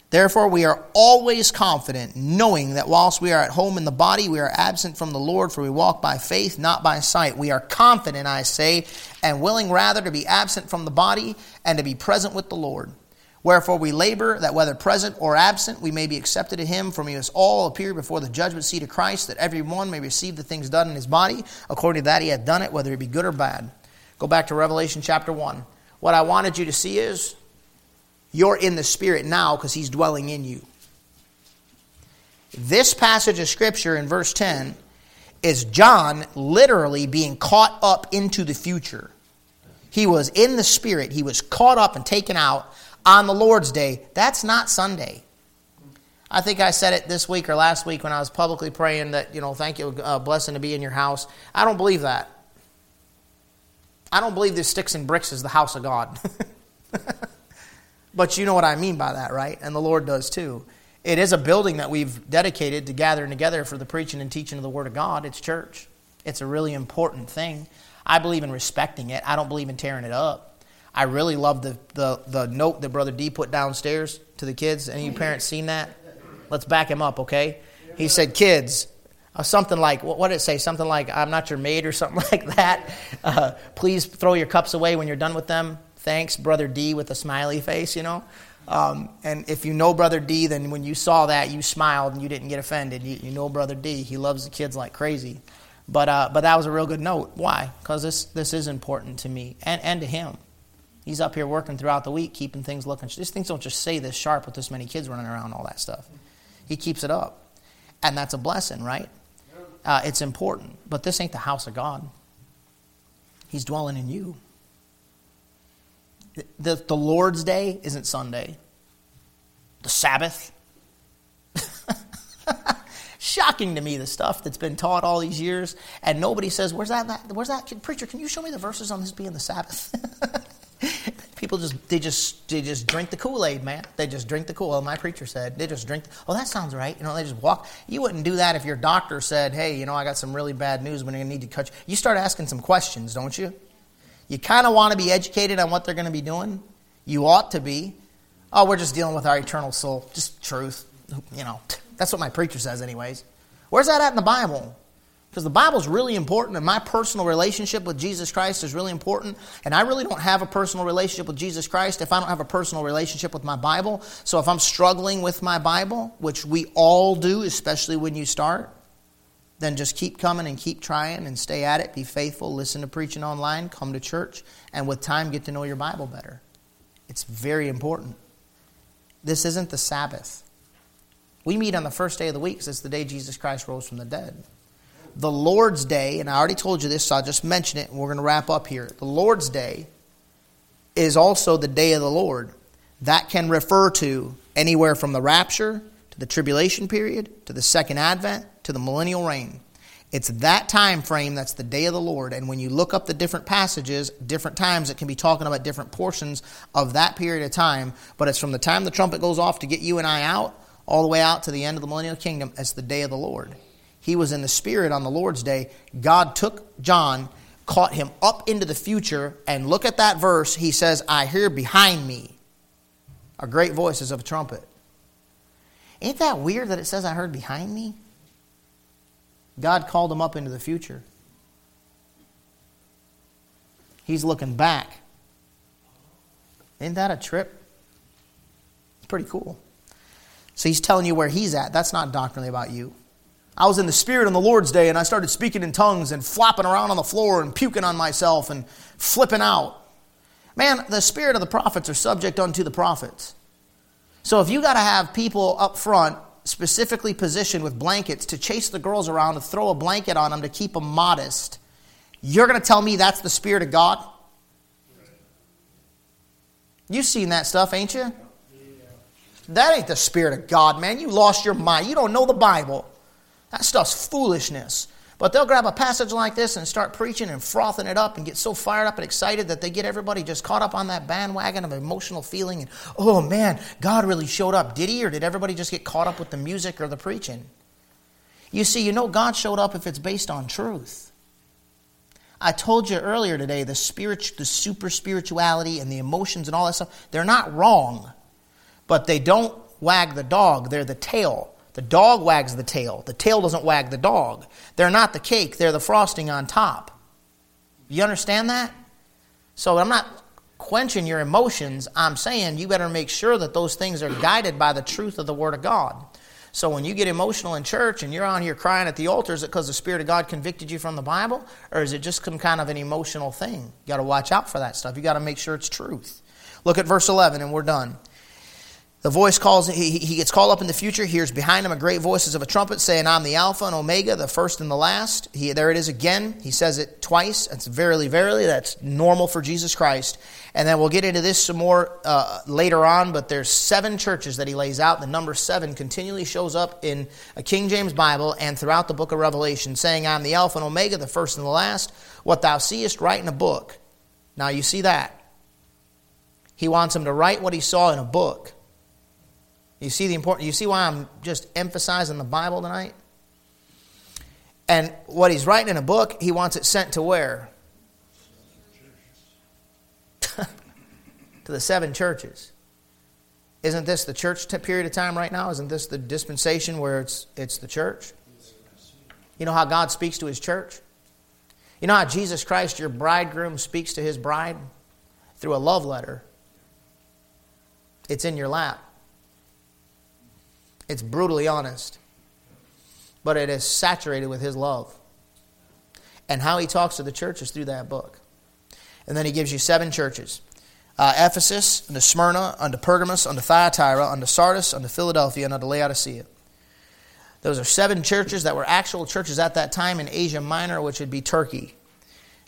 Therefore, we are always confident, knowing that whilst we are at home in the body, we are absent from the Lord, for we walk by faith, not by sight. We are confident, I say, and willing rather to be absent from the body and to be present with the Lord. Wherefore we labor that whether present or absent, we may be accepted of him, for we must all appear before the judgment seat of Christ, that every one may receive the things done in his body, according to that he hath done it, whether it be good or bad. Go back to Revelation chapter 1. What I wanted you to see is you're in the Spirit now because he's dwelling in you. This passage of Scripture in verse 10 is John literally being caught up into the future. He was in the Spirit, he was caught up and taken out on the Lord's Day. That's not Sunday. I think I said it this week or last week when I was publicly praying that, you know, thank you, uh, blessing to be in your house. I don't believe that. I don't believe this sticks and bricks is the house of God. but you know what I mean by that, right? And the Lord does too. It is a building that we've dedicated to gathering together for the preaching and teaching of the Word of God. It's church. It's a really important thing. I believe in respecting it. I don't believe in tearing it up. I really love the, the, the note that Brother D put downstairs to the kids. Any parents seen that? Let's back him up, okay? He said, Kids, uh, something like, what, what, did it say? Something like, I'm not your maid or something like that. Uh, please throw your cups away when you're done with them. Thanks, Brother D, with a smiley face, you know? Um, and if you know Brother D, then when you saw that, you smiled and you didn't get offended. You, you know Brother D. He loves the kids like crazy. But, uh, but that was a real good note. Why? Because this, this is important to me and, and to him. He's up here working throughout the week, keeping things looking. These things don't just say this sharp with this many kids running around, all that stuff. He keeps it up. And that's a blessing, right? Uh, it's important. But this ain't the house of God. He's dwelling in you. The, the Lord's day isn't Sunday, the Sabbath. Shocking to me, the stuff that's been taught all these years, and nobody says, Where's that? Where's that? Preacher, can you show me the verses on this being the Sabbath? people just they just they just drink the Kool-Aid, man. They just drink the Kool. Well, my preacher said they just drink. Oh, that sounds right. You know, they just walk. You wouldn't do that if your doctor said, "Hey, you know, I got some really bad news. We're going to need to cut you." You start asking some questions, don't you? You kind of want to be educated on what they're going to be doing. You ought to be. Oh, we're just dealing with our eternal soul. Just truth. You know, that's what my preacher says, anyways. Where's that at in the Bible? Because the Bible is really important, and my personal relationship with Jesus Christ is really important. And I really don't have a personal relationship with Jesus Christ if I don't have a personal relationship with my Bible. So if I'm struggling with my Bible, which we all do, especially when you start, then just keep coming and keep trying and stay at it. Be faithful, listen to preaching online, come to church, and with time get to know your Bible better. It's very important. This isn't the Sabbath. We meet on the first day of the week because it's the day Jesus Christ rose from the dead the Lord's Day, and I already told you this, so I'll just mention it, and we're going to wrap up here. The Lord's Day is also the day of the Lord. That can refer to anywhere from the rapture to the tribulation period to the second advent to the millennial reign. It's that time frame that's the day of the Lord. And when you look up the different passages, different times, it can be talking about different portions of that period of time. But it's from the time the trumpet goes off to get you and I out, all the way out to the end of the millennial kingdom as the day of the Lord he was in the Spirit on the Lord's day. God took John, caught him up into the future, and look at that verse. He says, I hear behind me a great voices of a trumpet. Ain't that weird that it says, I heard behind me? God called him up into the future. He's looking back. Ain't that a trip? It's pretty cool. So he's telling you where he's at. That's not doctrinally about you. I was in the Spirit on the Lord's day and I started speaking in tongues and flopping around on the floor and puking on myself and flipping out. Man, the Spirit of the prophets are subject unto the prophets. So if you got to have people up front specifically positioned with blankets to chase the girls around and throw a blanket on them to keep them modest, you're going to tell me that's the Spirit of God? You've seen that stuff, ain't you? That ain't the Spirit of God, man. You lost your mind. You don't know the Bible. That stuff's foolishness. But they'll grab a passage like this and start preaching and frothing it up and get so fired up and excited that they get everybody just caught up on that bandwagon of emotional feeling and, oh man, God really showed up. Did he? Or did everybody just get caught up with the music or the preaching? You see, you know God showed up if it's based on truth. I told you earlier today the spirit, the super spirituality and the emotions and all that stuff, they're not wrong, but they don't wag the dog, they're the tail. The dog wags the tail. The tail doesn't wag the dog. They're not the cake, they're the frosting on top. You understand that? So I'm not quenching your emotions. I'm saying you better make sure that those things are guided by the truth of the Word of God. So when you get emotional in church and you're on here crying at the altar, is it because the Spirit of God convicted you from the Bible? Or is it just some kind of an emotional thing? You got to watch out for that stuff. You got to make sure it's truth. Look at verse 11 and we're done. The voice calls, he, he gets called up in the future, hears behind him a great voices of a trumpet saying, I'm the Alpha and Omega, the first and the last. He, there it is again. He says it twice. It's verily, verily. That's normal for Jesus Christ. And then we'll get into this some more uh, later on, but there's seven churches that he lays out. The number seven continually shows up in a King James Bible and throughout the book of Revelation, saying, I'm the Alpha and Omega, the first and the last. What thou seest, write in a book. Now you see that. He wants him to write what he saw in a book. You see the important you see why I'm just emphasizing the Bible tonight? And what he's writing in a book, he wants it sent to where? to the seven churches. Isn't this the church period of time right now? Isn't this the dispensation where it's it's the church? You know how God speaks to his church? You know how Jesus Christ, your bridegroom, speaks to his bride? Through a love letter. It's in your lap. It's brutally honest, but it is saturated with His love. And how He talks to the church is through that book. And then He gives you seven churches uh, Ephesus, unto Smyrna, unto Pergamos, unto Thyatira, unto Sardis, unto Philadelphia, and unto Laodicea. Those are seven churches that were actual churches at that time in Asia Minor, which would be Turkey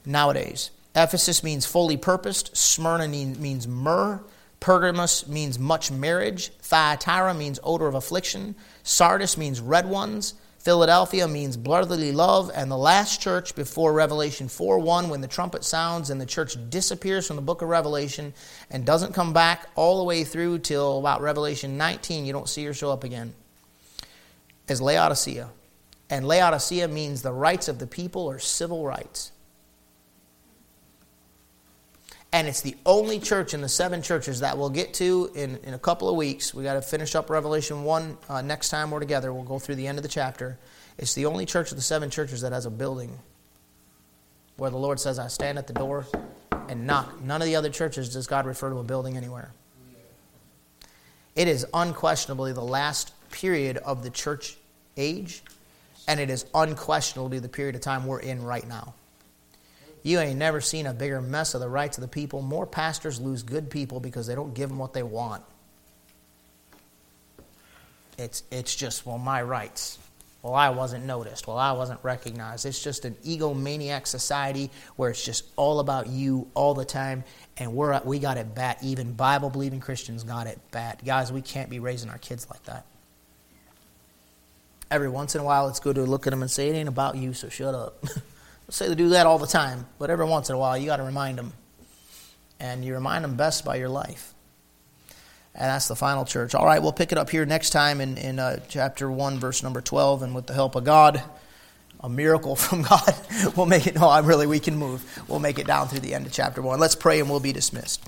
nowadays. Ephesus means fully purposed, Smyrna means myrrh, Pergamos means much marriage. Thyatira means odor of affliction. Sardis means red ones. Philadelphia means brotherly love. And the last church before Revelation 4 1, when the trumpet sounds and the church disappears from the book of Revelation and doesn't come back all the way through till about Revelation 19, you don't see her show up again, is Laodicea. And Laodicea means the rights of the people or civil rights. And it's the only church in the seven churches that we'll get to in, in a couple of weeks. we got to finish up Revelation 1 uh, next time we're together. We'll go through the end of the chapter. It's the only church of the seven churches that has a building where the Lord says, I stand at the door and knock. None of the other churches does God refer to a building anywhere. It is unquestionably the last period of the church age, and it is unquestionably the period of time we're in right now. You ain't never seen a bigger mess of the rights of the people. More pastors lose good people because they don't give them what they want. It's, it's just, well, my rights. Well, I wasn't noticed. Well, I wasn't recognized. It's just an egomaniac society where it's just all about you all the time, and we're, we got it bad. Even Bible believing Christians got it bad. Guys, we can't be raising our kids like that. Every once in a while, it's good to look at them and say, It ain't about you, so shut up. say they do that all the time, but every once in a while you got to remind them. And you remind them best by your life. And that's the final church. All right, we'll pick it up here next time in, in uh, chapter 1, verse number 12. And with the help of God, a miracle from God, we'll make it. No, I'm really, we can move. We'll make it down through the end of chapter 1. Let's pray and we'll be dismissed.